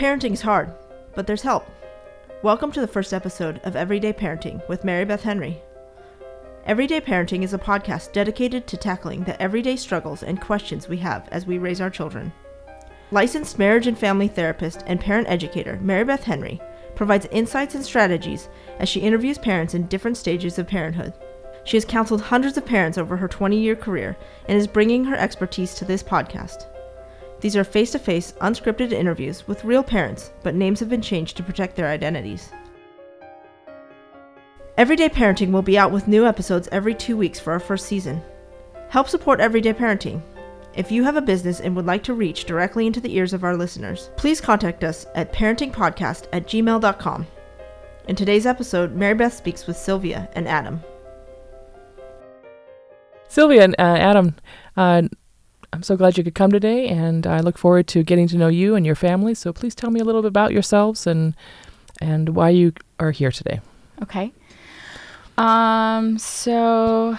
Parenting is hard, but there's help. Welcome to the first episode of Everyday Parenting with Mary Beth Henry. Everyday Parenting is a podcast dedicated to tackling the everyday struggles and questions we have as we raise our children. Licensed marriage and family therapist and parent educator Mary Beth Henry provides insights and strategies as she interviews parents in different stages of parenthood. She has counseled hundreds of parents over her 20 year career and is bringing her expertise to this podcast. These are face to face, unscripted interviews with real parents, but names have been changed to protect their identities. Everyday Parenting will be out with new episodes every two weeks for our first season. Help support Everyday Parenting. If you have a business and would like to reach directly into the ears of our listeners, please contact us at parentingpodcast at gmail.com. In today's episode, Mary Beth speaks with Sylvia and Adam. Sylvia and uh, Adam, uh, I'm so glad you could come today, and I look forward to getting to know you and your family. So please tell me a little bit about yourselves and and why you are here today. Okay. Um. So,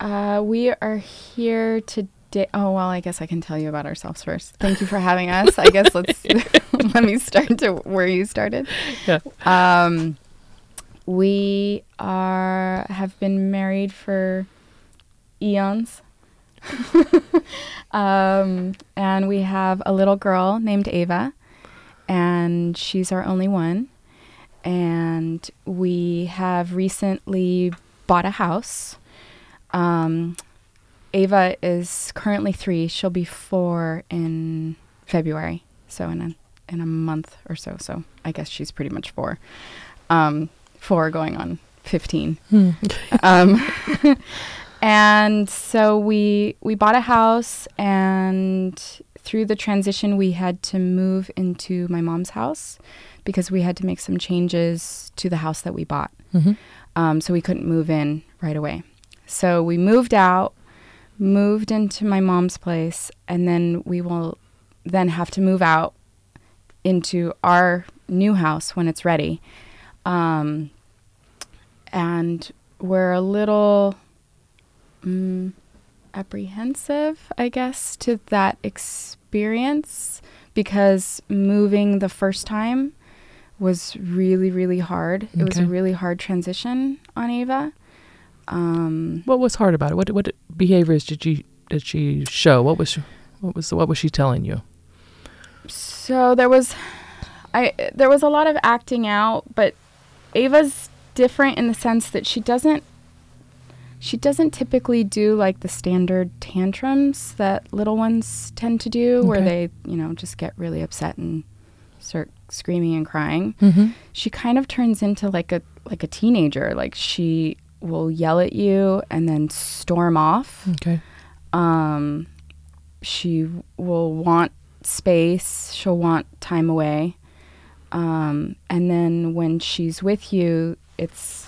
uh, we are here today. Oh well, I guess I can tell you about ourselves first. Thank you for having us. I guess let's let me start to where you started. Yeah. Um. We are have been married for eons. um, and we have a little girl named Ava, and she's our only one. And we have recently bought a house. Um, Ava is currently three. She'll be four in February, so in a in a month or so. So I guess she's pretty much four. Um, four going on fifteen. Hmm. um, and so we we bought a house and through the transition we had to move into my mom's house because we had to make some changes to the house that we bought. Hmm um, so we couldn't move in right away. So we moved out moved into my mom's place and then we will then have to move out into our new house when it's ready. Um, and we're a little mm, apprehensive, I guess, to that experience because moving the first time was really, really hard. It was a really hard transition on Ava. Um, What was hard about it? What what behaviors did you did she show? What was what was what was she telling you? so there was, I there was a lot of acting out, but Ava's different in the sense that she doesn't she doesn't typically do like the standard tantrums that little ones tend to do where they you know just get really upset and start screaming and crying Mm-hmm. she kind of turns into like a like a teenager like she will yell at you and then storm off Okay. um, she will want space. She'll want time away. Um, and then when she's with you, it's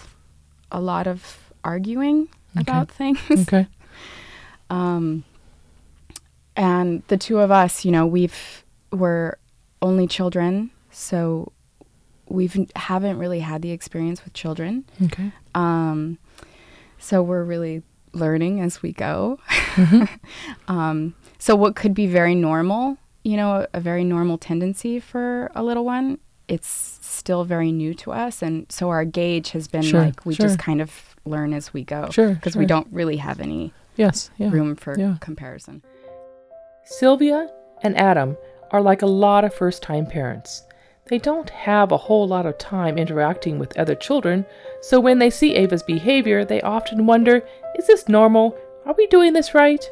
a lot of arguing Okay. about things. Okay. Um, and the two of us, you know, we've we're only children, so we've haven't really had the experience with children. Okay. Um, so we're really learning as we go. um, so what could be very normal, you know, a, a very normal tendency for a little one, it's still very new to us, and so our gauge has been Sure, like we sure. just kind of learn as we go Sure. because sure. we don't really have any Yes. Yeah. room for yeah. comparison. Sylvia and Adam are like a lot of first time parents. They don't have a whole lot of time interacting with other children, so when they see Ava's behavior, they often wonder is this normal? Are we doing this right?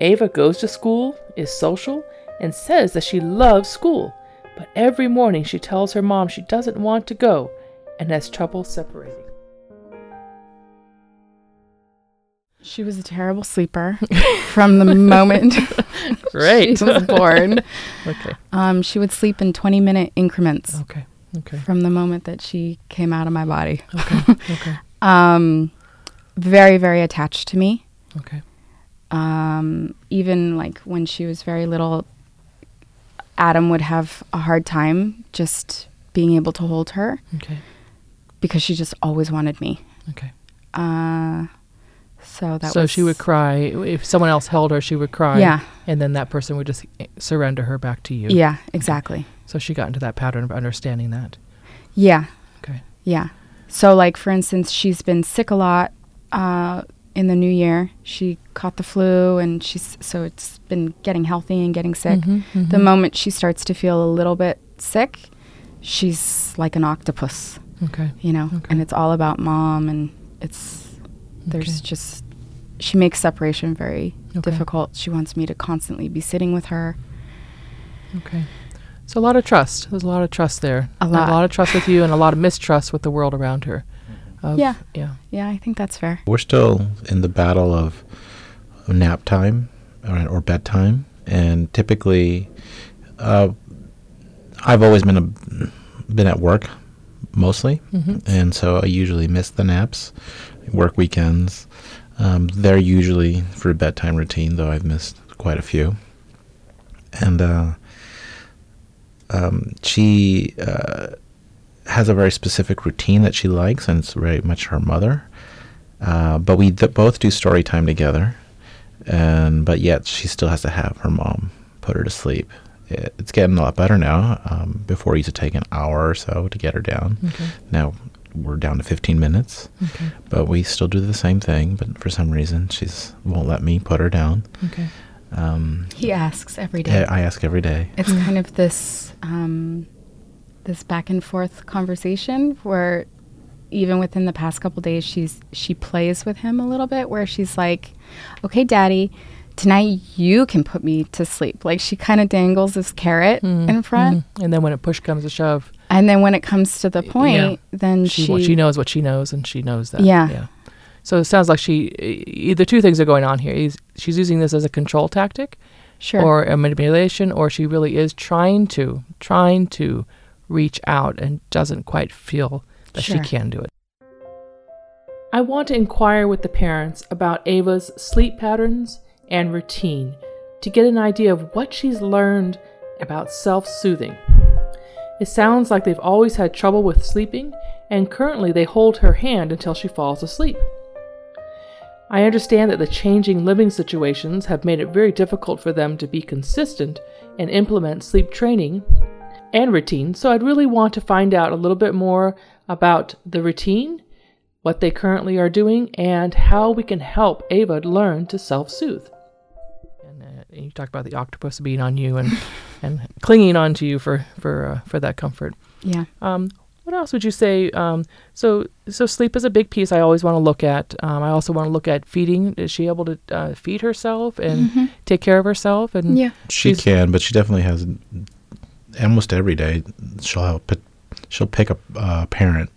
Ava goes to school, is social, and says that she loves school, but every morning she tells her mom she doesn't want to go and has trouble separating. She was a terrible sleeper from the moment Great. she was born. okay. Um, she would sleep in 20 minute increments Okay. Okay. from the moment that she came out of my body. Okay. Okay. Um, very, very attached to me. Okay. Um, even like when she was very little, Adam would have a hard time just being able to hold her Okay. because she just always wanted me. Okay. Uh, So that so she would cry if someone else held her. She would cry. Yeah. and then that person would just surrender her back to you. Yeah, exactly. So she got into that pattern of understanding that. Yeah. Okay. Yeah. So, like, for instance, she's been sick a lot uh, in the new year. She caught the flu, and she's so it's been getting healthy and getting sick. Mm-hmm, The moment she starts to feel a little bit sick, she's like an octopus, Okay. you know, Okay. and it's all about mom, and it's there's Okay. just she makes separation very Okay. difficult. She wants me to constantly be sitting with her. Okay. So a lot of trust. There's a lot of trust there. A lot. A lot of trust with you and a lot of mistrust with the world around her. Of- Yeah. Yeah. Yeah, I think that's fair. We're still in the battle of nap time or, or bedtime, and typically, uh, I've always been a, been at work mostly, Mm-hmm. and so I usually miss the naps, work weekends. Um, they're usually for a bedtime routine, though I've missed quite a few. And uh, um, she uh, has a very specific routine that she likes, and it's very much her mother. Uh, but we th- both do story time together, and but yet she still has to have her mom put her to sleep. It, it's getting a lot better now. Um, before it used to take an hour or so to get her down. Okay. Now we're down to 15 minutes, Okay. but we still do the same thing. But for some reason, she's won't let me put her down. Okay. Mm-hmm. Um, He asks every day. I I ask every day. it's kind of this um, this back and forth conversation where even within the past couple days she's she plays with him a little bit where she's like okay daddy tonight you can put me to sleep like she kind of dangles this carrot Mm, in front mhm. And then when it push comes to shove, and then when it comes to the point then she she, well, she knows what she knows, and she knows that. Yeah. Yeah. So it sounds like she e- either two things are going on here. Is she's using this as a control tactic, sure or a manipulation, or she really is trying to trying to reach out and doesn't quite feel that Sure. she can do it. I want to inquire with the parents about Ava's sleep patterns and routine to get an idea of what she's learned about self soothing. It sounds like they've always had trouble with sleeping, and currently they hold her hand until she falls asleep. I understand that the changing living situations have made it very difficult for them to be consistent and implement sleep training and routine, so I'd really want to find out a little bit more about the routine, what they currently are doing, and how we can help Ava learn to self soothe. And uh, you talked about the octopus being on you and, and clinging on to you for, for, uh, for that comfort. yeah Um, what else would you say? Um, so, so sleep is a big piece I always want to look at. Um, I also want to look at feeding. Is she able to uh, feed herself and take care of herself? And yeah She can, but she definitely has. Almost every day, she'll help. Put, she'll pick a uh, parent who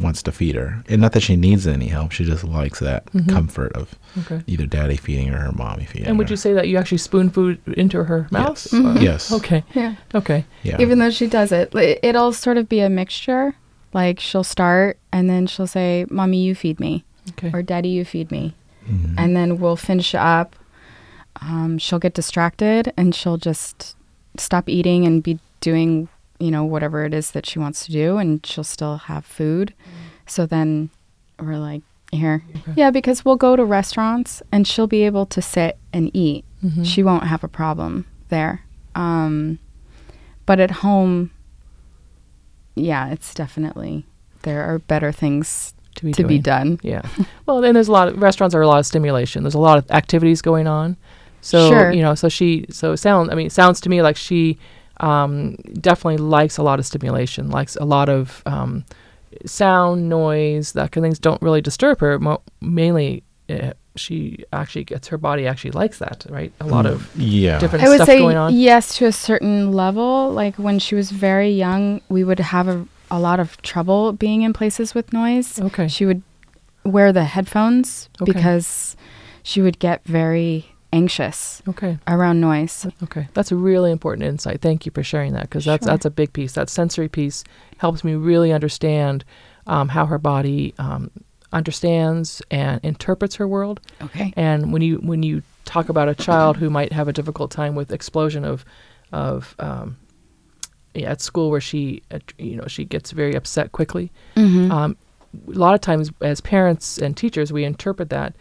wants to feed her, and not that she needs any help. She just likes that Mhm. comfort of okay. either daddy feeding her or mommy feeding her. And would you say that you actually spoon food into her mouth? Yes. Mhm. Yes. Okay. yeah Okay. Yeah. even though she does it it'll sort of be a mixture like she'll start and then she'll say mommy you feed me Okay. or daddy you feed me Mhm. and then we'll finish up um, she'll get distracted and she'll just stop eating and be doing you know whatever it is that she wants to do and she'll still have food so then we're like here Okay. yeah because we'll go to restaurants and she'll be able to sit and eat Mhm. she won't have a problem there um, but at home yeah it's definitely there are better things to be to be done Yeah. Well, then there's a lot of restaurants are a lot of stimulation. There's a lot of activities going on. So Sure. you know, so she so it sounds. I mean, it sounds to me like she um, definitely likes a lot of stimulation, likes a lot of um, sound, noise, that kind of things. Don't really disturb her. Mo- mainly, uh, she actually gets her body actually likes that, right? A lot of yeah. different I would stuff say going on. yes to a certain level. Like when she was very young, we would have a, a lot of trouble being in places with noise. Okay. She would wear the headphones Okay. because she would get very anxious Okay. around noise. Okay, that's a really important insight. Thank you for sharing that because that's Sure. that's a big piece. That sensory piece helps me really understand um, how her body um, understands and interprets her world. Okay. And when you when you talk about a child who might have a difficult time with explosion of of um, yeah, at school where she uh, you know she gets very upset quickly. Mm-hmm. Um, a lot of times as parents and teachers, we interpret that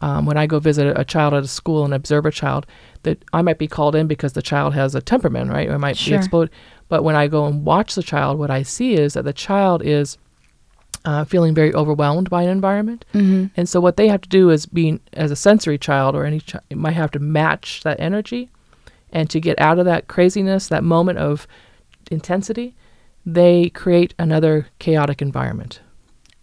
um, when I go visit a, a child at a school and observe a child, that I might be called in because the child has a temperament, right? Or might Sure. be explode. But when I go and watch the child, what I see is that the child is uh, feeling very overwhelmed by an environment. Mm-hmm. And so what they have to do is being as a sensory child or any child might have to match that energy and to get out of that craziness, that moment of intensity, they create another chaotic environment.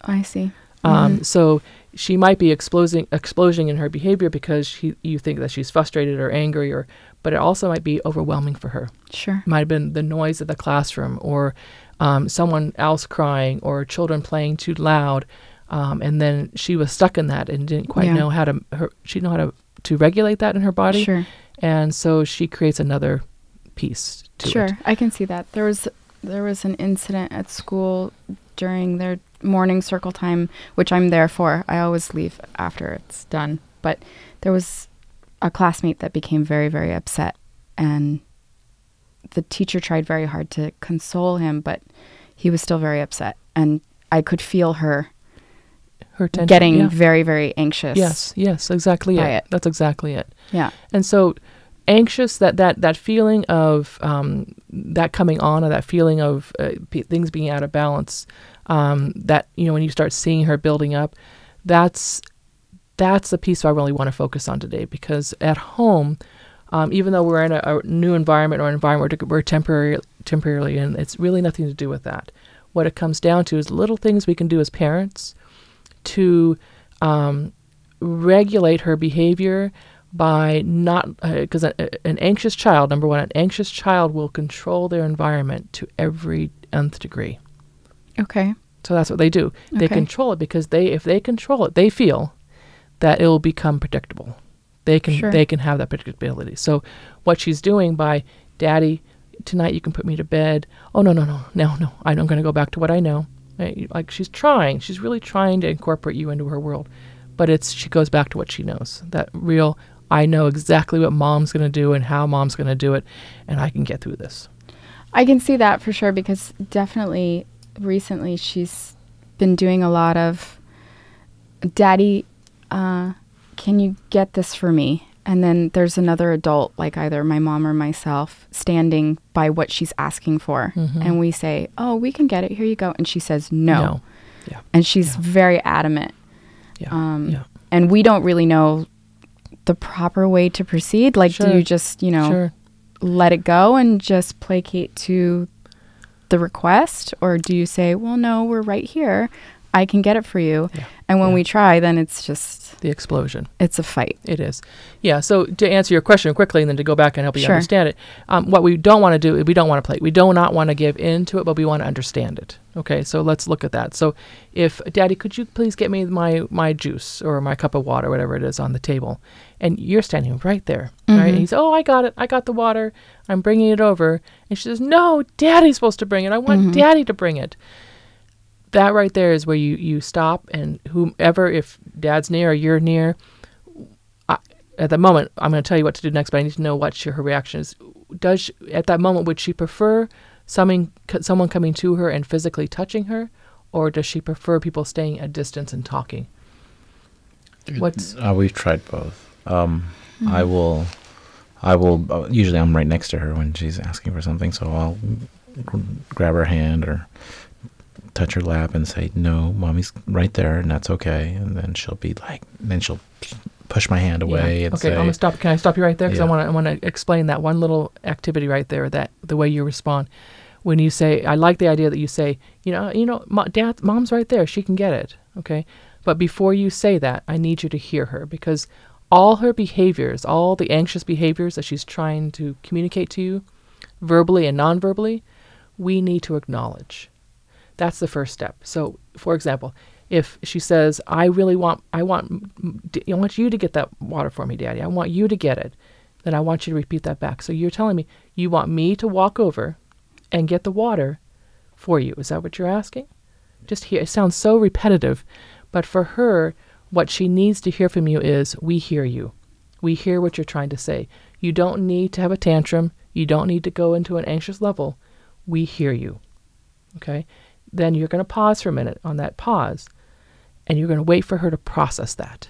I see. Um, so she might be exploding, exploding in her behavior because she, you think that she's frustrated or angry, or but it also might be overwhelming for her. Sure. Might have been the noise of the classroom, or um, someone else crying, or children playing too loud, um, and then she was stuck in that and didn't quite Yeah. know how to. Her, she didn't know how to to regulate that in her body, Sure. and so she creates another piece to Sure, it. I can see that. There was there was an incident at school during their morning circle time, which I'm there for. I always leave after it's done. But there was a classmate that became very, very upset and the teacher tried very hard to console him, but he was still very upset. And I could feel her Her tension, getting yeah. very, very anxious. yes, yes, exactly it. it. That's exactly it. Yeah. And so anxious that that that feeling of um, that coming on or that feeling of uh, p- things being out of balance um, that you know when you start seeing her building up that's that's the piece I really want to focus on today because at home um, even though we're in a, a new environment or an environment we're temporary temporarily in it's really nothing to do with that what it comes down to is little things we can do as parents to um, regulate her behavior by not uh, because an anxious child number one an anxious child will control their environment to every nth degree Okay. so that's what they do they Okay. control it because they if they control it they feel that it will become predictable they can Sure. they can have that predictability so what she's doing by daddy tonight you can put me to bed oh no no no no no i'm going to go back to what i know eh, Right? like she's trying she's really trying to incorporate you into her world but it's she goes back to what she knows that real i know exactly what mom's going to do and how mom's going to do it and i can get through this I can see that for sure because definitely recently she's been doing a lot of, Daddy, uh, can you get this for me? And then there's another adult, like either my mom or myself, standing by what she's asking for. And we say, Oh, we can get it. Here you go. And she says, No. no yeah And she's very adamant. yeah Um, yeah And we don't really know the proper way to proceed. Like, do you just, you know, sure. let it go and just placate to the request? Or do you say well no we're right here. I can get it for you. Yeah. And when Yeah. we try then it's just the explosion it's a fight It is. Yeah. So to answer your question quickly and then to go back and help you Sure. understand it, um, what we don't want to do, we don't want to play. We do not want to give in to it, but we want to understand it. Okay. So let's look at that. So if, Daddy, could you please get me my, my juice or my cup of water, whatever it is on the table? And you're standing right there. Right. And he's, oh, I got it. I got the water. I'm bringing it over. And she says, no, Daddy's supposed to bring it. I want Daddy to bring it that right there is where you you stop and whomever if dad's near or you're near I, at the moment i'm going to tell you what to do next but i need to know what she, her reaction is does she, at that moment would she prefer someone someone coming to her and physically touching her or does she prefer people staying at distance and talking what's Uh, we've tried both. Um, I will, I will. Uh, usually, I'm right next to her when she's asking for something, so I'll grab her hand or touch her lap and say, "No, mommy's right there, and that's okay." And then she'll be like, then she'll push my hand away Yeah. and okay say, i'm going to stop. Can i stop you right there? Because i want to i want to explain that one little activity right there that the way you respond. When you say i like the idea that you say you know you know dad mom's right there. She can get it. Okay? But before you say that i need you to hear her because all her behaviors all the anxious behaviors that she's trying to communicate to you verbally and non-verbally we need to acknowledge that's the first step. So, for example, if she says, "I really want, I want, I want you to get that water for me, Daddy. I want you to get it," then I want you to repeat that back. So you're telling me you want me to walk over and get the water for you. Is that what you're asking? Just hear. It sounds so repetitive, but for her, what she needs to hear from you is, "We hear you. We hear what you're trying to say. You don't need to have a tantrum. You don't need to go into an anxious level. We hear you." Okay? Then you're going to pause for a minute on that pause and you're going to wait for her to process that.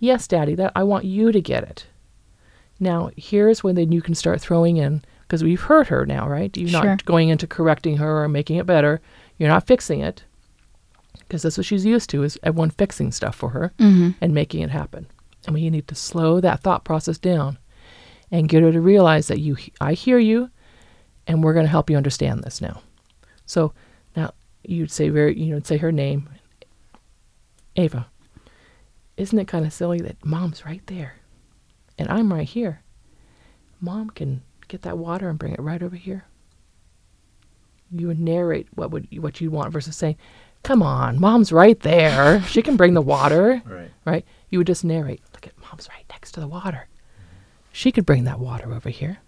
Yes, Daddy, that I want you to get it. Now, here's when then you can start throwing in because we've heard her now, right? You're Sure. not going into correcting her or making it better. You're not fixing it because that's what she's used to is everyone fixing stuff for her Mm-hmm. and making it happen. And we need to slow that thought process down and get her to realize that you I hear you and we're going to help you understand this now. So you'd say very you know say her name Ava. Isn't it kind of silly that mom's right there and I'm right here? Mom can get that water and bring it right over here. You would narrate what would what you want versus saying, "Come on, mom's right there. She can bring the water." Right. right? You would just narrate, look at mom's right next to the water. She could bring that water over here.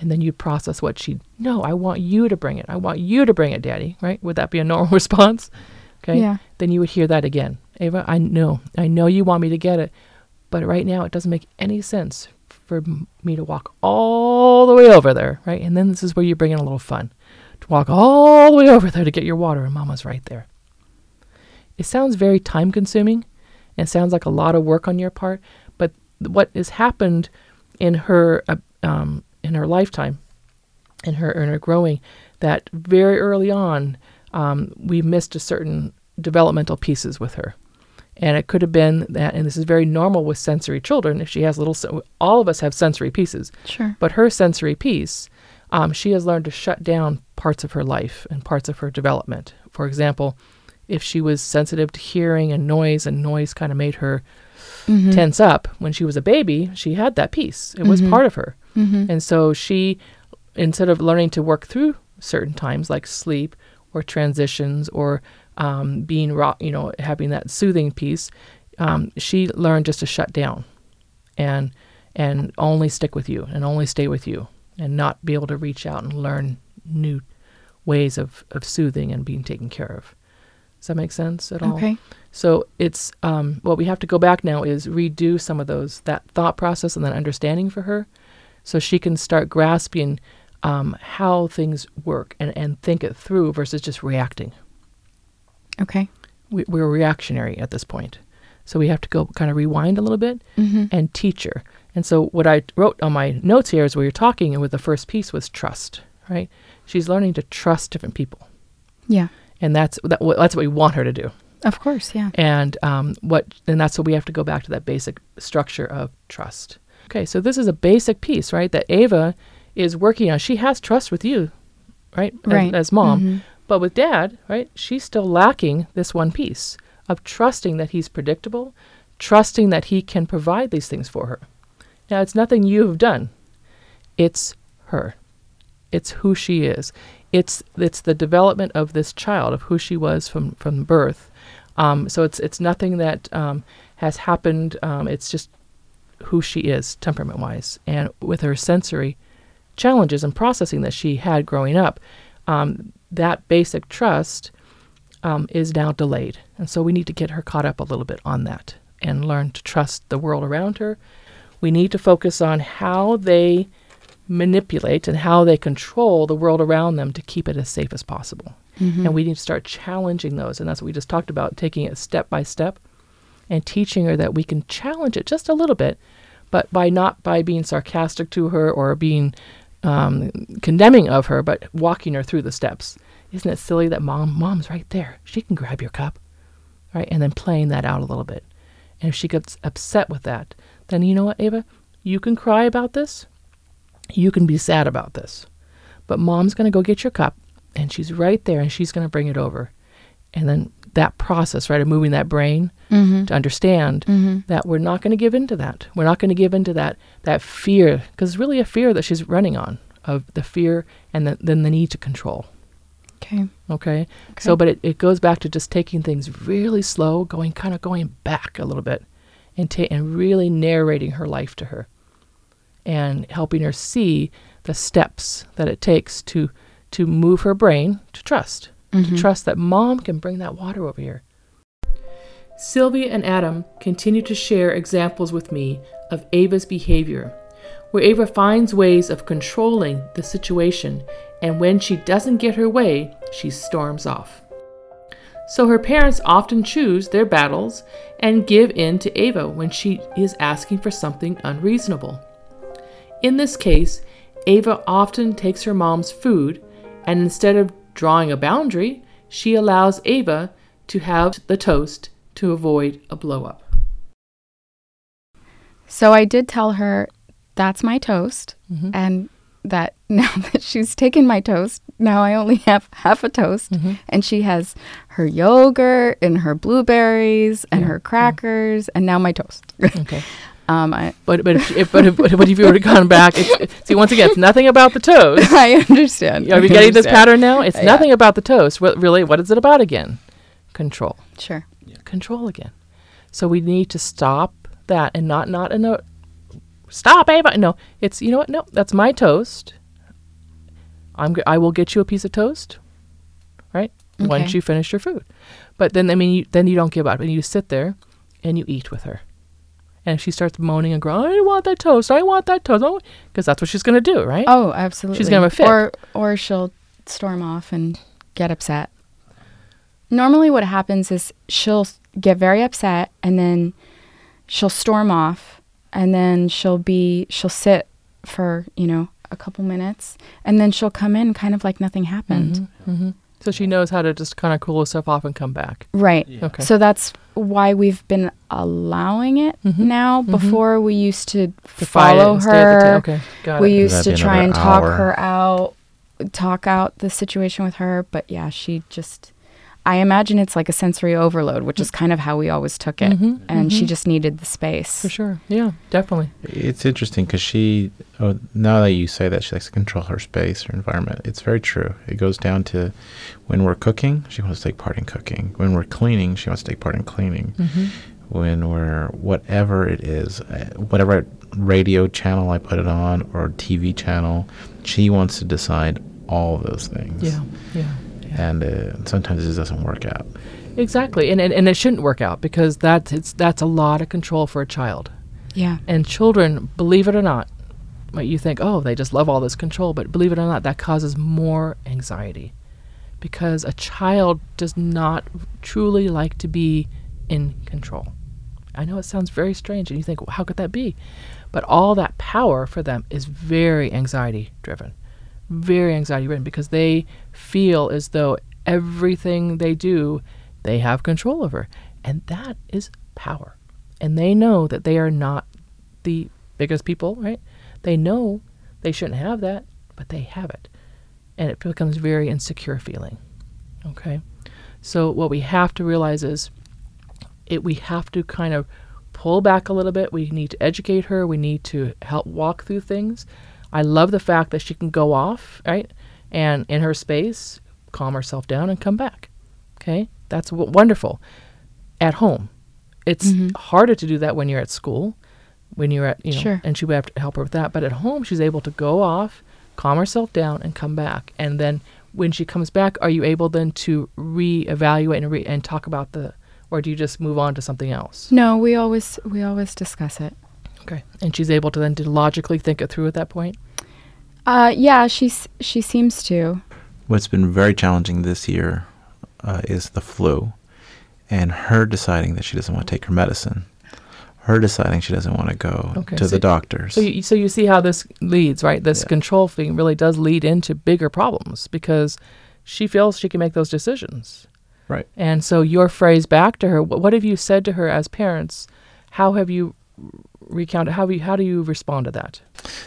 And then you'd process what she'd, no, I want you to bring it. I want you to bring it, daddy, right? Would that be a normal response? Okay. Yeah. Then you would hear that again. Ava, I know, I know you want me to get it, but right now it doesn't make any sense for me to walk all the way over there, right? And then this is where you bring in a little fun to walk all the way over there to get your water, and mama's right there. It sounds very time consuming and sounds like a lot of work on your part, but what has happened in her uh, um, in her lifetime, in her in her growing, that very early on um, we missed a certain developmental pieces with her, and it could have been that, and this is very normal with sensory children. If she has little, all of us have sensory pieces, Sure. but her sensory piece, um, she has learned to shut down parts of her life and parts of her development. For example, if she was sensitive to hearing and noise, and noise kind of made her Mm-hmm. tense up when she was a baby, she had that piece. It was Mhm. part of her. Mm-hmm. And so she, instead of learning to work through certain times like sleep or transitions or um, being rock, you know, having that soothing piece, um, she learned just to shut down and and only stick with you and only stay with you and not be able to reach out and learn new ways of, of soothing and being taken care of. Does that make sense at all? Okay. So it's um, what we have to go back now is redo some of those that thought process and that understanding for her, so she can start grasping um, how things work and, and think it through versus just reacting. Okay. We, we're reactionary at this point, so we have to go kind of rewind a little bit Mm-hmm. and teach her. And so what I wrote on my notes here is where you're talking, and with the first piece was trust. Right? She's learning to trust different people, Yeah. and that's that, that's what we want her to do. Of course. Yeah. and um, what and that's what we have to go back to that basic structure of trust okay so this is a basic piece right that ava is working on. She has trust with you right as, Right. as mom. Mhm. but with dad right she's still lacking this one piece of trusting that he's predictable trusting that he can provide these things for her. Now it's nothing you've done. It's her. It's who she is. It's it's the development of this child of who she was from from birth. Um, so it's it's nothing that um, has happened. Um, it's just who she is, temperament wise, and with her sensory challenges and processing that she had growing up. Um, that basic trust um, is now delayed, and so we need to get her caught up a little bit on that and learn to trust the world around her. We need to focus on how they manipulate and how they control the world around them to keep it as safe as possible. Mm-hmm. And we need to start challenging those. And that's what we just talked about, taking it step by step and teaching her that we can challenge it just a little bit, but by not by being sarcastic to her or being um, condemning of her, but walking her through the steps. Isn't it silly that mom, mom's right there. She can grab your cup, right? And then playing that out a little bit. And if she gets upset with that, then you know what, Ava? You can cry about this. You can be sad about this. But mom's going to go get your cup and she's right there and she's going to bring it over. And then that process, right, of moving that brain Mm-hmm. to understand Mm-hmm. that we're not going to give into that. We're not going to give into that that fear because it's really a fear that she's running on of the fear and the, then the need to control. Okay. Okay. So, but it, it goes back to just taking things really slow, going kind of going back a little bit, and ta- and really narrating her life to her, and helping her see the steps that it takes to to move her brain to trust, Mhm. to trust that mom can bring that water over here. Sylvia and Adam continue to share examples with me of Ava's behavior. where Ava finds ways of controlling the situation, and when she doesn't get her way, she storms off. So her parents often choose their battles and give in to Ava when she is asking for something unreasonable. In this case, Ava often takes her mom's food, and instead of drawing a boundary, she allows Ava to have the toast to avoid a blowup. So I did tell her that's my toast, Mhm. and that now that she's taken my toast, now I only have half a toast, Mhm. and she has her yogurt and her blueberries and Yeah, her crackers, and now my toast. Okay. Um, I But but if, if but if, but if you would have gone back, it's, see once again, it's nothing about the toast. I understand. Are we I getting this pattern now? It's Yeah. nothing about the toast. What, really, what is it about again? Control. Sure. Control again. So we need to stop that and not not in a stop, Ava. No, it's you know what? No, that's my toast. I'm g- I will get you a piece of toast, right? Once you finish your food. But then I mean, you, then you don't give up and you sit there and you eat with her. And if she starts moaning and groaning, I want that toast. I want that toast. Because that's what she's going to do, right? Oh, absolutely. She's have a fit. Or or she'll storm off and get upset. Normally what happens is she'll get very upset and then she'll storm off and then she'll be she'll sit for, you know, a couple minutes and then she'll come in kind of like nothing happened. hmm So she knows how to just kind of cool herself off and come back. Right. Okay. So that's why we've been allowing it Mhm. now. Mhm. Before we used to, to follow and stay at the ta- her. okay, got we it. used That'd to try and another talk her out talk out the situation with her but yeah she just i imagine it's like a sensory overload which is kind of how we always took it Mhm, and she mhm. just needed the space For sure. Yeah, definitely. It's interesting because she, oh, now that you say that, she likes to control her space, her environment. It's very true. It goes down to when we're cooking, she wants to take part in cooking. When we're cleaning, she wants to take part in cleaning. Mm-hmm. When we're, whatever it is, uh, whatever radio channel I put it on or TV channel, she wants to decide all those things. Yeah, yeah. And uh, sometimes it just doesn't work out. Exactly. And, and and it shouldn't work out because that's it's that's a lot of control for a child. yeah And children, believe it or not, might you think, oh, they just love all this control, but believe it or not, that causes more anxiety. Because a child does not truly like to be in control. I know it sounds very strange, and you think, well, how could that be? But all that power for them is very anxiety driven, very anxiety driven, because they feel as though everything they do, they have control over. And that is power. And they know that they are not the biggest people, right? They know they shouldn't have that, but they have it. And it becomes very insecure feeling. Okay? So what we have to realize is it we have to kind of pull back a little bit. We need to educate her. We need to help walk through things. I love the fact that she can go off, right? And in her space, calm herself down and come back. Okay? That's w- wonderful. At home. It's Mhm. harder to do that when you're at school, when you're at, you know, Sure. and she would have to help her with that. But at home, she's able to go off, calm herself down, and come back. And then when she comes back, are you able then to reevaluate and, re- and talk about the, or do you just move on to something else? no we always we always discuss it Okay. And she's able to then to logically think it through at that point? Uh yeah she's she seems to What's been very challenging this year uh, is the flu, and her deciding that she doesn't want to take her medicine. Her deciding she doesn't want to go Okay, to so- the doctors. So you, so you see how this leads, right? This Yeah. control thing really does lead into bigger problems because she feels she can make those decisions. Right. And so your phrase back to her, what, what have you said to her as parents? How have you recounted? How, you, how do you respond to that?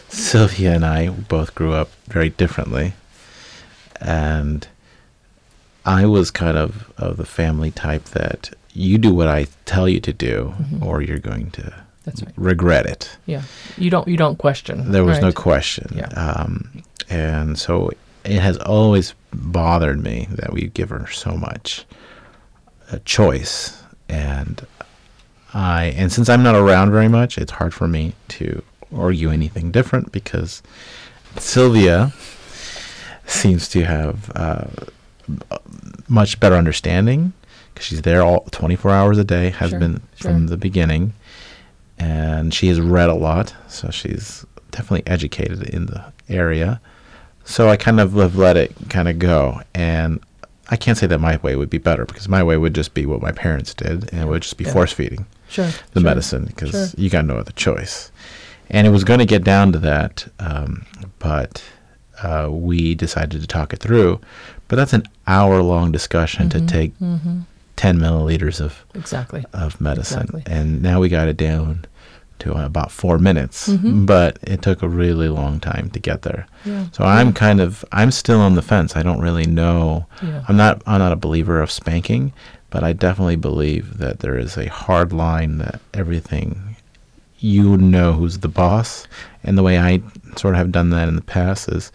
Sylvia and I both grew up very differently, and I was kind of of the family type that you do what I tell you to do, Mhm. or you're going to That's right. regret it. Yeah. You don't you don't question. There was no question. Yeah. Um, and so it has always bothered me that we give her so much a choice. And I, and since I'm not around very much, it's hard for me to argue anything different because Sylvia seems to have uh, much better understanding because she's there all 24 hours a day, has Sure, been sure. from the beginning and she has read a lot, so she's definitely educated in the area. So I kind of have let it kind of go. And I can't say that my way would be better because my way would just be what my parents did and it would just be Yeah. force feeding Sure. the sure. medicine because Sure. you got no other choice. And it was going to get down to that, um, but uh, we decided to talk it through. But that's an hour long discussion Mhm, to take mhm. 10 milliliters of, Exactly. of medicine. Exactly. And now we got it down to about four minutes, Mhm. but it took a really long time to get there. Yeah. So I'm kind of, I'm still on the fence. I don't really know. Yeah. I'm not I'm not a believer of spanking, but I definitely believe that there is a hard line that everything you know who's the boss. And the way I sort of have done that in the past is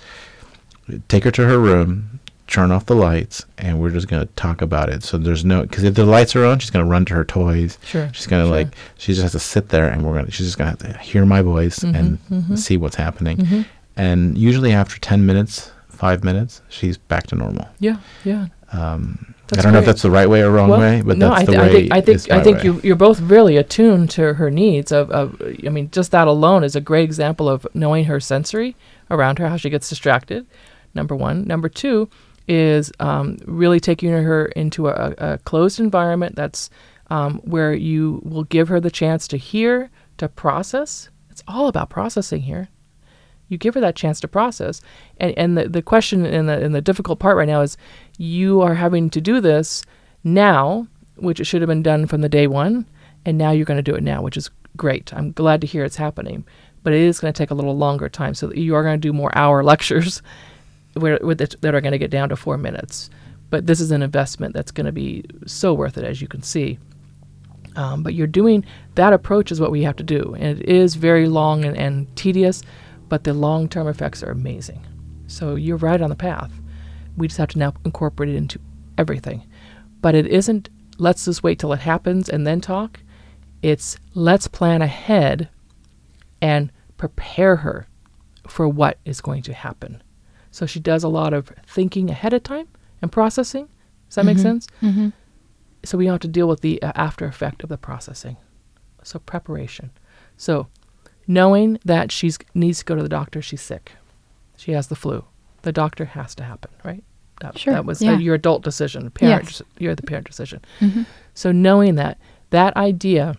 take her to her room, turn off the lights, and we're just going to talk about it. So there's no because if the lights are on, she's going to run to her toys. Sure. She's going to sure. like she just has to sit there and we're going to she's just going to have to hear my voice and Mhm, mhm. see what's happening. Mhm. And usually after 10 minutes, 5 minutes, she's back to normal. Yeah. Yeah. Um, I don't know if that's the right way or wrong Well, way, but no, that's I, the way. I think I think I think way. you you're both really attuned to her needs. Of, of I mean, just that alone is a great example of knowing her sensory around her, how she gets distracted. Number one. Number two is um, really taking her into a, a closed environment that's um, where you will give her the chance to hear, to process. It's all about processing here. You give her that chance to process, and and the, the question and the and the difficult part right now is you are having to do this now, which it should have been done from the day one, and now you're going to do it now, which is great. I'm glad to hear it's happening, but it is going to take a little longer time. So you are going to do more hour lectures, where that are going to get down to four minutes. But this is an investment that's going to be so worth it, as you can see. Um, but you're doing that approach is what we have to do, and it is very long and, and tedious, but the long-term effects are amazing. So you're right on the path. We just have to now incorporate it into everything. But it isn't let's just wait till it happens and then talk. It's let's plan ahead and prepare her for what is going to happen. So she does a lot of thinking ahead of time and processing. Does that make Mhm. sense? Mm-hmm. So we don't have to deal with the uh, after effect of the processing. So preparation. So knowing that she needs to go to the doctor, she's sick, she has the flu. The doctor has to happen, right? That, Sure, that was yeah. uh, your adult decision. Parent, Yes. you're the parent decision. Mm-hmm. So knowing that, that idea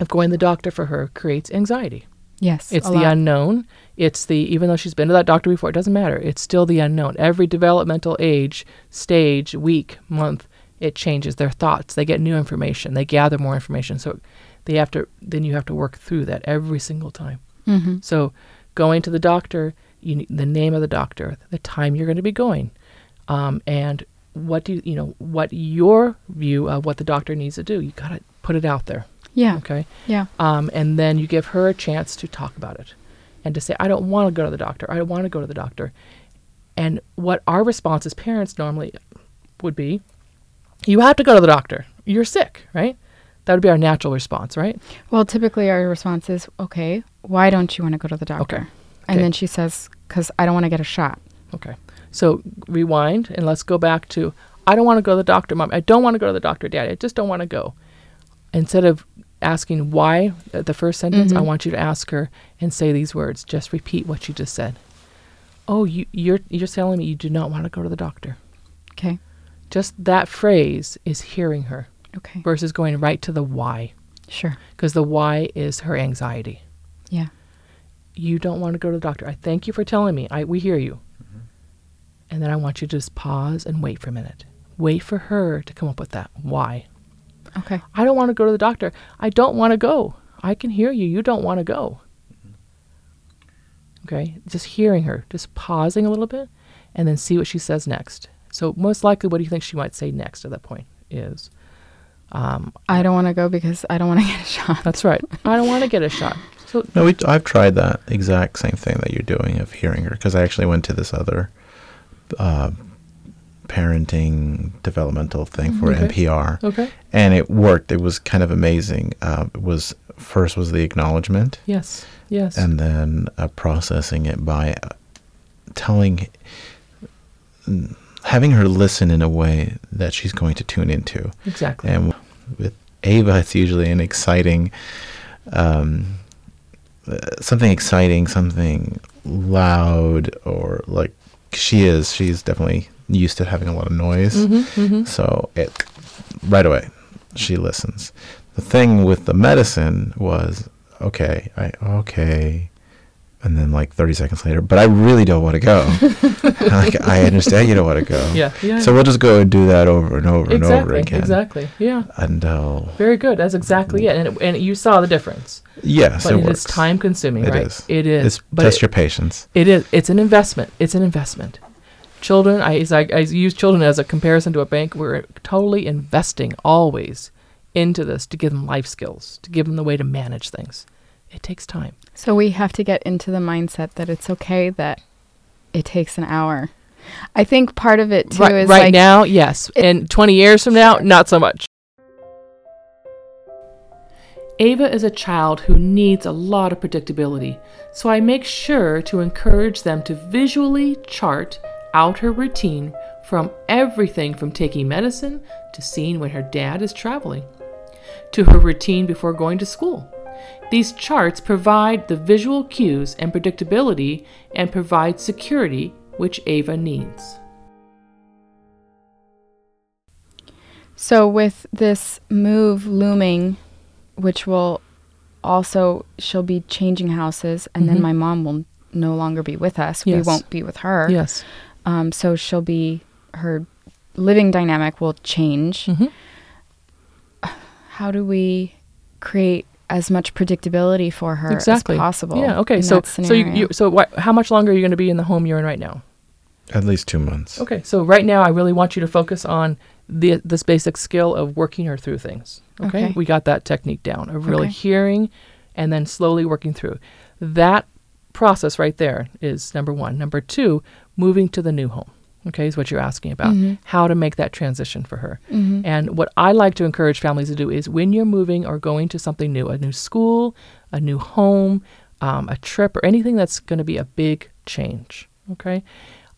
of going to the doctor for her creates anxiety. Yes. It's a the lot. unknown. It's the even though she's been to that doctor before, it doesn't matter. It's still the unknown. Every developmental age, stage, week, month, it changes their thoughts. They get new information. They gather more information. So they have to then you have to work through that every single time. Mm-hmm. So going to the doctor, you need the name of the doctor, the time you're going to be going, um, and what do you you know what your view of what the doctor needs to do. You got to put it out there. Yeah. Okay. Yeah. Um, and then you give her a chance to talk about it and to say, I don't want to go to the doctor. I don't want to go to the doctor. And what our response as parents normally would be, you have to go to the doctor. You're sick, right? That would be our natural response, right? Well, typically our response is, okay, why don't you want to go to the doctor? Okay. And Okay. then she says, because I don't want to get a shot. Okay. So rewind and let's go back to I don't want to go to the doctor, mom. I don't want to go to the doctor, daddy. I just don't want to go. Instead of asking why at the first sentence, I Mhm. want you to ask her and say these words. Just repeat what you just said. Oh, you, you're you're telling me you do not want to go to the doctor. Okay. Just that phrase is hearing her Okay. versus going right to the why, Sure. because the why is her anxiety. Yeah. you don't want to go to the doctor. I thank you for telling me. I we hear you. And then I want you to just pause and wait for a minute. Wait for her to come up with that. Why? Okay. I don't want to go to the doctor. I don't want to go. I can hear you. You don't want to go. Okay? Just hearing her, just pausing a little bit and then see what she says next. So most likely what do you think she might say next at that point is um, I don't want to go because I don't want to get a shot. that's right. I don't want to get a shot. So No, we, I've tried that exact same thing that you're doing of hearing her because I actually went to this other uh, parenting developmental thing for Okay. NPR, okay. and it worked. It was kind of amazing. Uh, it was first was the acknowledgement, Yes. Yes. and then uh, processing it by uh, telling, having her listen in a way that she's going to tune into. exactly. And with Ava, it's usually an exciting um, uh, something exciting, something loud, or like she is. She's definitely used to having a lot of noise. Mm-hmm, mm-hmm. So it right away she listens. The thing with the medicine was okay, I okay, and then like 30 seconds later, but I really don't want to go. like I understand you don't want to go. Yeah, yeah. So we'll just go and do that over and over and over again. exactly. Yeah. Until uh, Very good. That's exactly it. And, it, and you saw the difference. yes, But it it is time consuming, It right? is. It is. It's but test your patience. It is. It's an investment. It's an investment. Children, I, I, I use children as a comparison to a bank. We're totally investing always into this to give them life skills, to give them the way to manage things. It takes time. So we have to get into the mindset that it's okay that it takes an hour. I think part of it too right is right like now, yes. it- and 20 years from now, not so much. Ava is a child who needs a lot of predictability, so I make sure to encourage them to visually chart out her routine from everything from taking medicine to seeing when her dad is traveling to her routine before going to school. These charts provide the visual cues and predictability and provide security which Ava needs. So with this move looming, which will also she'll be changing houses, and Mhm. then my mom will no longer be with us. We won't be with her. Yes. Um, so she'll be her living dynamic will change. Mhm. How do we create as much predictability for her exactly as possible? Yeah. Okay. So so you, you so what? How much longer are you going to be in the home you're in right now? At least two months. Okay. So right now, I really want you to focus on the this basic skill of working her through things. Okay. Okay. We got that technique down of really Okay. hearing, and then slowly working through. That process right there is number one. Number two, moving to the new home. Okay, is what you're asking about. Mhm. How to make that transition for her. Mhm. And what I like to encourage families to do is when you're moving or going to something new, a new school, a new home, um, a trip, or anything that's going to be a big change. Okay.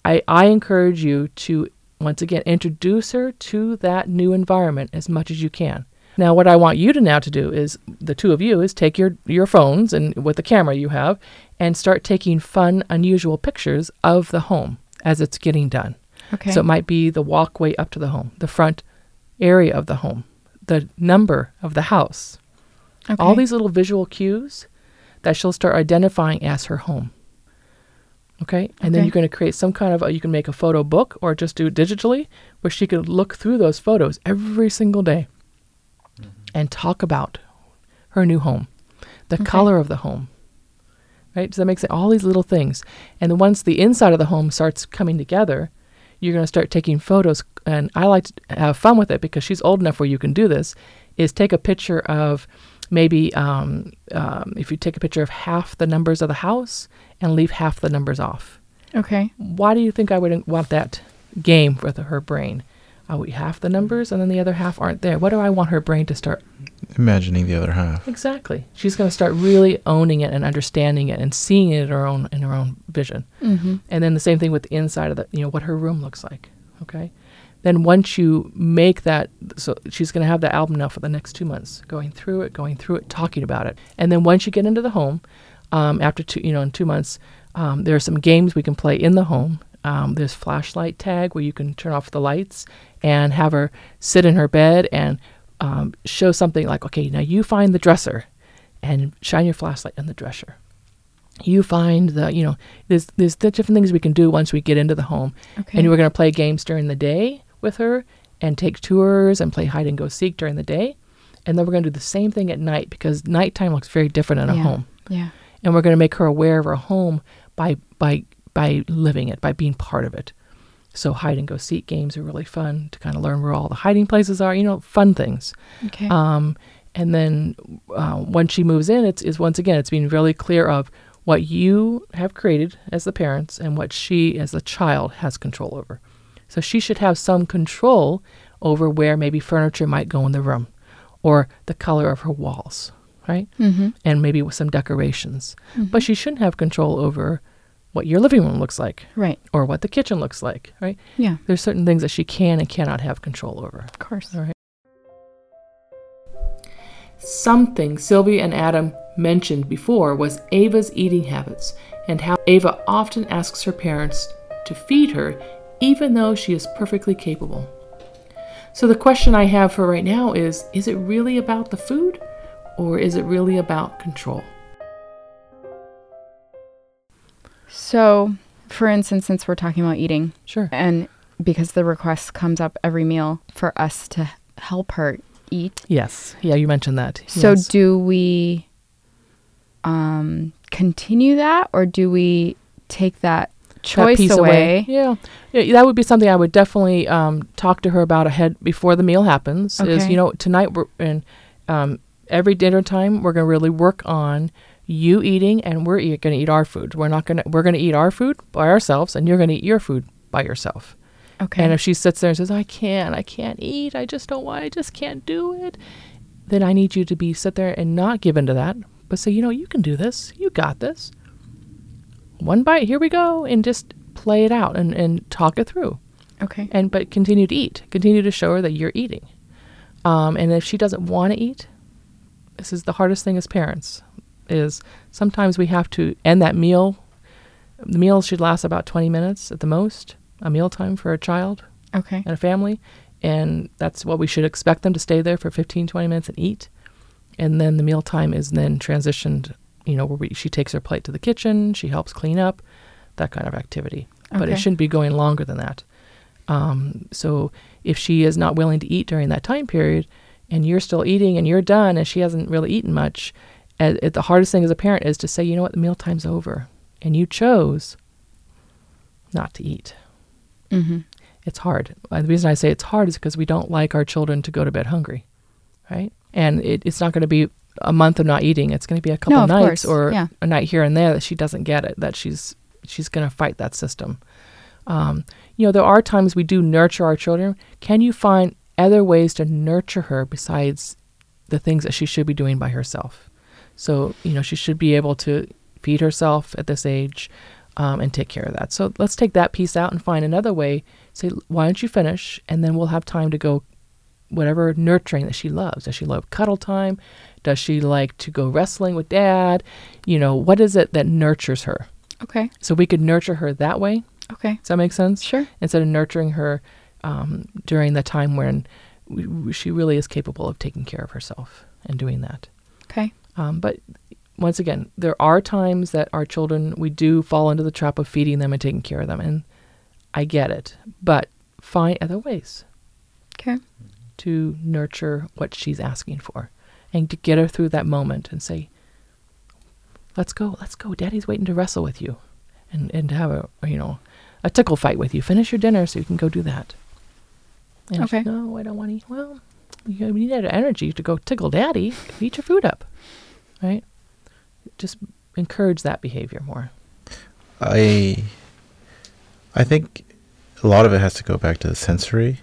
I, I encourage you to, once again, introduce her to that new environment as much as you can. Now, what I want you to now to do is the two of you is take your, your phones and with the camera you have and start taking fun, unusual pictures of the home as it's getting done. okay. So it might be the walkway up to the home, the front area of the home, the number of the house, okay. all these little visual cues that she'll start identifying as her home. Okay? And then you're going to create some kind of, a, you can make a photo book or just do it digitally where she could look through those photos every single day mm-hmm. and talk about her new home, the Okay. color of the home. Right? Does that make sense? All these little things. And then once the inside of the home starts coming together, you're going to start taking photos. And I like to have fun with it because she's old enough where you can do this. Is take a picture of maybe um, um, if you take a picture of half the numbers of the house and leave half the numbers off. okay. Why do you think I would want that game with her brain? Are we half the numbers and then the other half aren't there? What do I want her brain to start Imagining the other half. Exactly. She's going to start really owning it and understanding it and seeing it in her own in her own vision. Mm-hmm. And then the same thing with the inside of the, you know, what her room looks like. Okay. Then once you make that, so she's going to have the album now for the next two months, going through it, going through it, talking about it. And then once you get into the home, um, after two, you know, in two months, um, there are some games we can play in the home. Um, there's flashlight tag where you can turn off the lights and have her sit in her bed and um, show something like, okay, now you find the dresser and shine your flashlight on the dresser. You find the, you know, there's there's different things we can do once we get into the home. Okay. And we're going to play games during the day with her and take tours and play hide and go seek during the day. And then we're going to do the same thing at night because nighttime looks very different in a Yeah. home. Yeah. And we're going to make her aware of her home by by by living it, by being part of it. So hide and go seek games are really fun to kind of learn where all the hiding places are, you know, fun things. Okay. Um, and then uh, once she moves in, it's, it's once again, it's being really clear of what you have created as the parents and what she, as the child, has control over. So she should have some control over where maybe furniture might go in the room or the color of her walls, right? mm-hmm. And maybe with some decorations. But she shouldn't have control over what your living room looks like Right. or what the kitchen looks like, right? Yeah. There's certain things that she can and cannot have control over. Of course. All right. Something Sylvia and Adam mentioned before was Ava's eating habits and how Ava often asks her parents to feed her even though she is perfectly capable. So the question I have for right now is is it really about the food or is it really about control? So, for instance, since we're talking about eating, Sure. and because the request comes up every meal for us to help her eat, Yes. Yeah, you mentioned that. so Yes. do we um, continue that or do we take that That choice piece away? Yeah. yeah, that would be something I would definitely um, talk to her about ahead before the meal happens. Is you know tonight we're and um, every dinner time we're gonna really work on you eating and we're e- gonna eat our food. We're not gonna we're gonna eat our food by ourselves and you're gonna eat your food by yourself. Okay. And if she sits there and says, "I can't, I can't eat, I just don't want, I just can't do it," then I need you to be sit there and not give in to that, but say, "You know, you can do this. You got this. One bite, here we go," and just play it out and and talk it through, okay. and but continue to eat. Continue to show her that you're eating. Um, and if she doesn't want to eat, this is the hardest thing as parents. Is sometimes we have to end that meal. The meal should last about 20 minutes at the most. A meal time for a child Okay. and a family and that's what we should expect them to stay there for 15 20 minutes and eat and then the meal time is then transitioned you know where we, she takes her plate to the kitchen she helps clean up that kind of activity but it shouldn't be going longer than that um, so if she is not willing to eat during that time period and you're still eating and you're done and she hasn't really eaten much it, the hardest thing as a parent is to say you know what the meal time's over and you chose not to eat Mm-hmm. it's hard. Uh, The reason I say it's hard is because we don't like our children to go to bed hungry, right? And it, it's not going to be a month of not eating. It's going to be a couple No, of nights course. or Yeah. a night here and there that she doesn't get it. That she's she's going to fight that system. Um, you know, there are times we do nurture our children. Can you find other ways to nurture her besides the things that she should be doing by herself? So you know, she should be able to feed herself at this age um, and take care of that. So let's take that piece out and find another way. Say, why don't you finish, and then we'll have time to go whatever nurturing that she loves. Does she love cuddle time? Does she like to go wrestling with dad? You know, what is it that nurtures her? Okay. So we could nurture her that way. Okay. Does that make sense? Sure. Instead of nurturing her um, during the time when she really is capable of taking care of herself and doing that. Okay. Um, but once again, there are times that our children, we do fall into the trap of feeding them and taking care of them. And I get it. But find other ways Okay. to nurture what she's asking for and to get her through that moment and say, let's go, let's go. Daddy's waiting to wrestle with you and, and to have a, you know, a tickle fight with you. Finish your dinner so you can go do that. And she, Okay. no, I don't want to eat. Well, you need that energy to go tickle daddy. Eat your food up. Right? Just encourage that behavior more. I I think a lot of it has to go back to the sensory.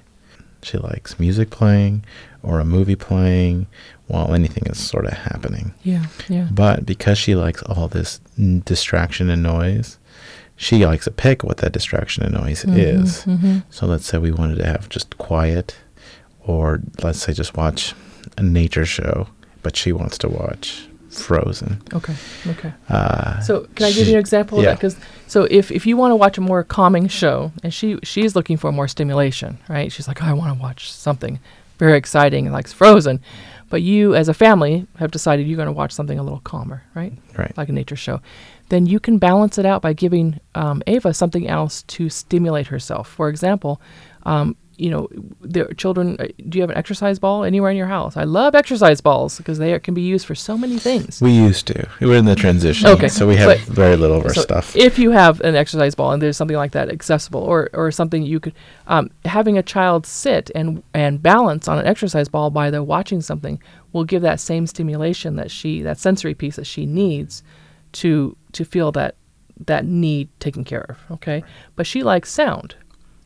She likes music playing or a movie playing while anything is sort of happening. Yeah, yeah. But because she likes all this n- distraction and noise, she likes to pick what that distraction and noise is. Mm-hmm. So let's say we wanted to have just quiet, or let's say just watch a nature show, but she wants to watch Frozen. Okay, okay. Uh, So can I give you an example? yeah. Because so if if you want to watch a more calming show, and she she's looking for more stimulation, right? She's like, I want to watch something very exciting, like Frozen, but you as a family have decided you're going to watch something a little calmer, right? right. Like a nature show. Then you can balance it out by giving um, Ava something else to stimulate herself. For example, um, you know, their children. uh, Do you have an exercise ball anywhere in your house? I love exercise balls because they are, can be used for so many things. We used to. We were in the transition. Okay, So we have very little of our So stuff. If you have an exercise ball and there's something like that accessible, or or something you could, um, having a child sit and and balance on an exercise ball by they're watching something will give that same stimulation that she that sensory piece that she needs to to feel that that need taken care of. Okay, but she likes sound.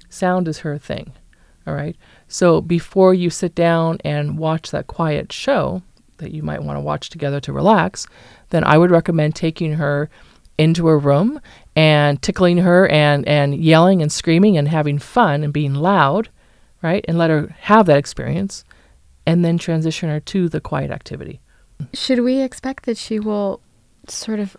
Sound is her thing. All right. So before you sit down and watch that quiet show that you might want to watch together to relax, then I would recommend taking her into a room and tickling her and, and yelling and screaming and having fun and being loud, right? And let her have that experience. and then transition her to the quiet activity. Should we expect that she will sort of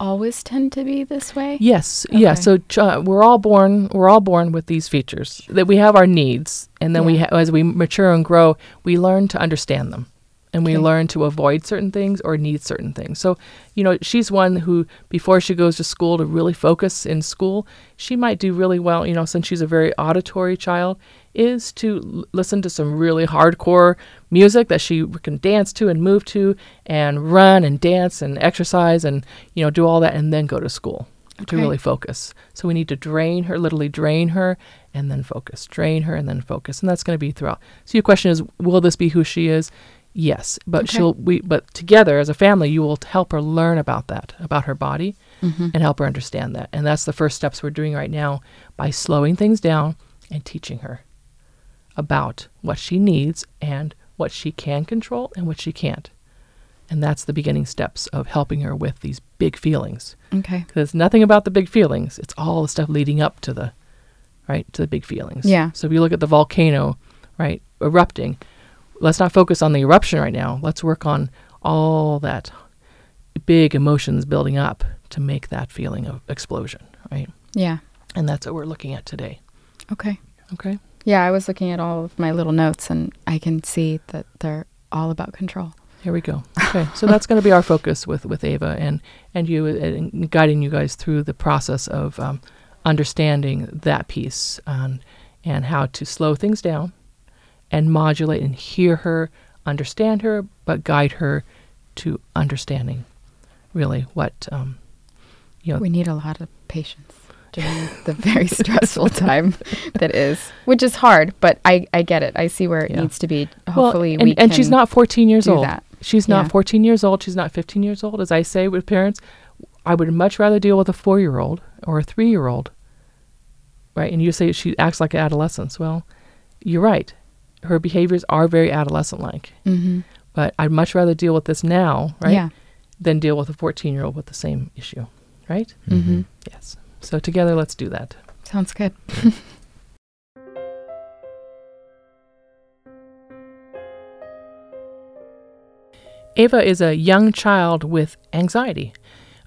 always tend to be this way? Yes, yeah. So ch- uh, we're all born we're all born with these features that we have our needs, and then we Yeah. ha- as we mature and grow, we learn to understand them, and we Okay. learn to avoid certain things or need certain things. So you know, she's one who before she goes to school to really focus in school, she might do really well. You know, since she's a very auditory child, is to l- listen to some really hardcore music that she can dance to and move to and run and dance and exercise and you know do all that and then go to school to really focus. So we need to drain her, literally drain her, and then focus. Drain her and then focus, and that's going to be throughout. So your question is, will this be who she is? Yes, but Okay. she'll we but together as a family, you will help her learn about that, about her body, Mm-hmm. and help her understand that. And that's the first steps we're doing right now by slowing things down and teaching her about what she needs and what she can control and what she can't. And that's the beginning steps of helping her with these big feelings Okay. because nothing about the big feelings. It's all the stuff leading up to the, right, to the big feelings. Yeah. So if you look at the volcano, right, erupting, let's not focus on the eruption right now. Let's work on all that big emotions building up to make that feeling of explosion, right? Yeah. And that's what we're looking at today. Okay. Okay. Yeah, I was looking at all of my little notes and I can see that they're all about control. Here we go. Okay, so that's going to be our focus with with Ava and and you uh, and guiding you guys through the process of um, understanding that piece and and how to slow things down and modulate and hear her, understand her, but guide her to understanding really what um, you know. We need a lot of patience during the very stressful time that is, which is hard, but I, I get it. I see where it Yeah. needs to be. Hopefully, Well, and, we and she's not 14 years old. that. She's not Yeah. 14 years old. She's not 15 years old. As I say with parents, I would much rather deal with a four year old or a three year old. Right? And you say she acts like an adolescent. Well, you're right. Her behaviors are very adolescent like. hmm But I'd much rather deal with this now, right? Yeah. Than deal with a 14 year old with the same issue. Right? Mm-hmm. Yes. So together, let's do that. Sounds good. Ava is a young child with anxiety.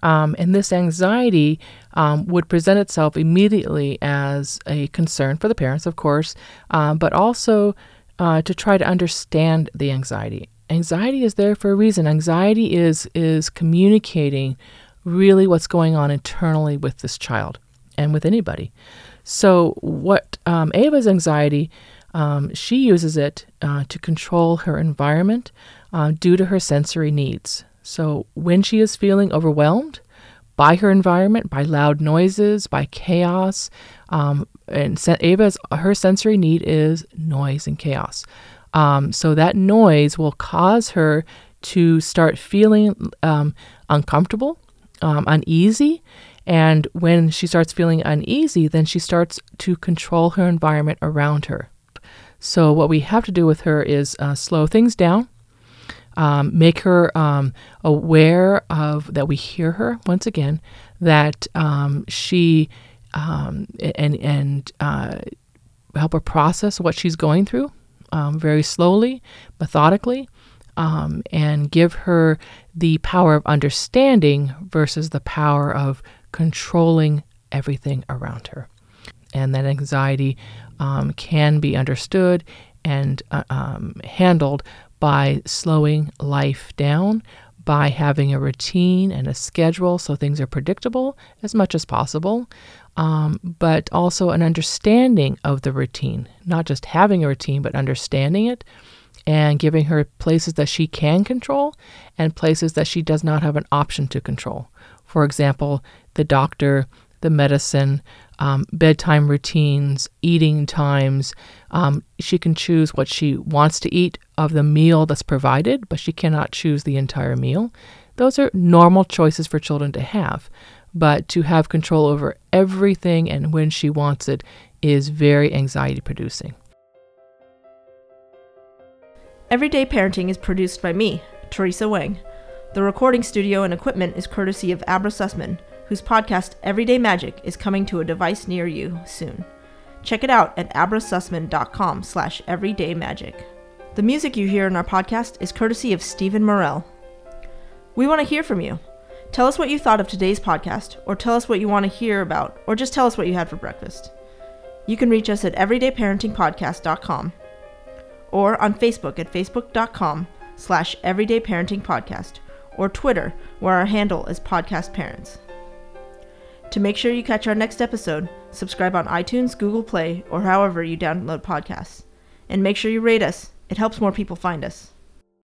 Um, and this anxiety um, would present itself immediately as a concern for the parents, of course, um, but also uh, to try to understand the anxiety. Anxiety is there for a reason. Anxiety is is communicating really what's going on internally with this child and with anybody. So, what um, Ava's anxiety, um, she uses it uh, to control her environment uh, due to her sensory needs. So, when she is feeling overwhelmed by her environment, by loud noises, by chaos, um, and Ava's her sensory need is noise and chaos. Um, so that noise will cause her to start feeling um, uncomfortable, um, uneasy, and when she starts feeling uneasy, then she starts to control her environment around her. So, what we have to do with her is uh, slow things down, um, make her um, aware of that we hear her once again, that um, she um, and and uh, help her process what she's going through um, very slowly, methodically, um, and give her the power of understanding versus the power of controlling everything around her. And that anxiety um, can be understood and uh, um, handled by slowing life down, by having a routine and a schedule so things are predictable as much as possible, um, but also an understanding of the routine, not just having a routine, but understanding it and giving her places that she can control and places that she does not have an option to control. For example, the doctor, the medicine, um, bedtime routines, eating times. Um, she can choose what she wants to eat of the meal that's provided, but she cannot choose the entire meal. Those are normal choices for children to have. But to have control over everything and when she wants it is very anxiety producing. Everyday Parenting is produced by me, Teresa Wang. The recording studio and equipment is courtesy of Abra Sussman, whose podcast Everyday Magic is coming to a device near you soon. Check it out at abrasussman.com slash everydaymagic. The music you hear in our podcast is courtesy of Stephen Morell. We want to hear from you. Tell us what you thought of today's podcast, or tell us what you want to hear about, or just tell us what you had for breakfast. You can reach us at everydayparentingpodcast.com or on Facebook at facebook.com slash everydayparentingpodcast or Twitter where our handle is podcast parents. To make sure you catch our next episode, subscribe on iTunes, Google Play, or however you download podcasts. And make sure you rate us. It helps more people find us.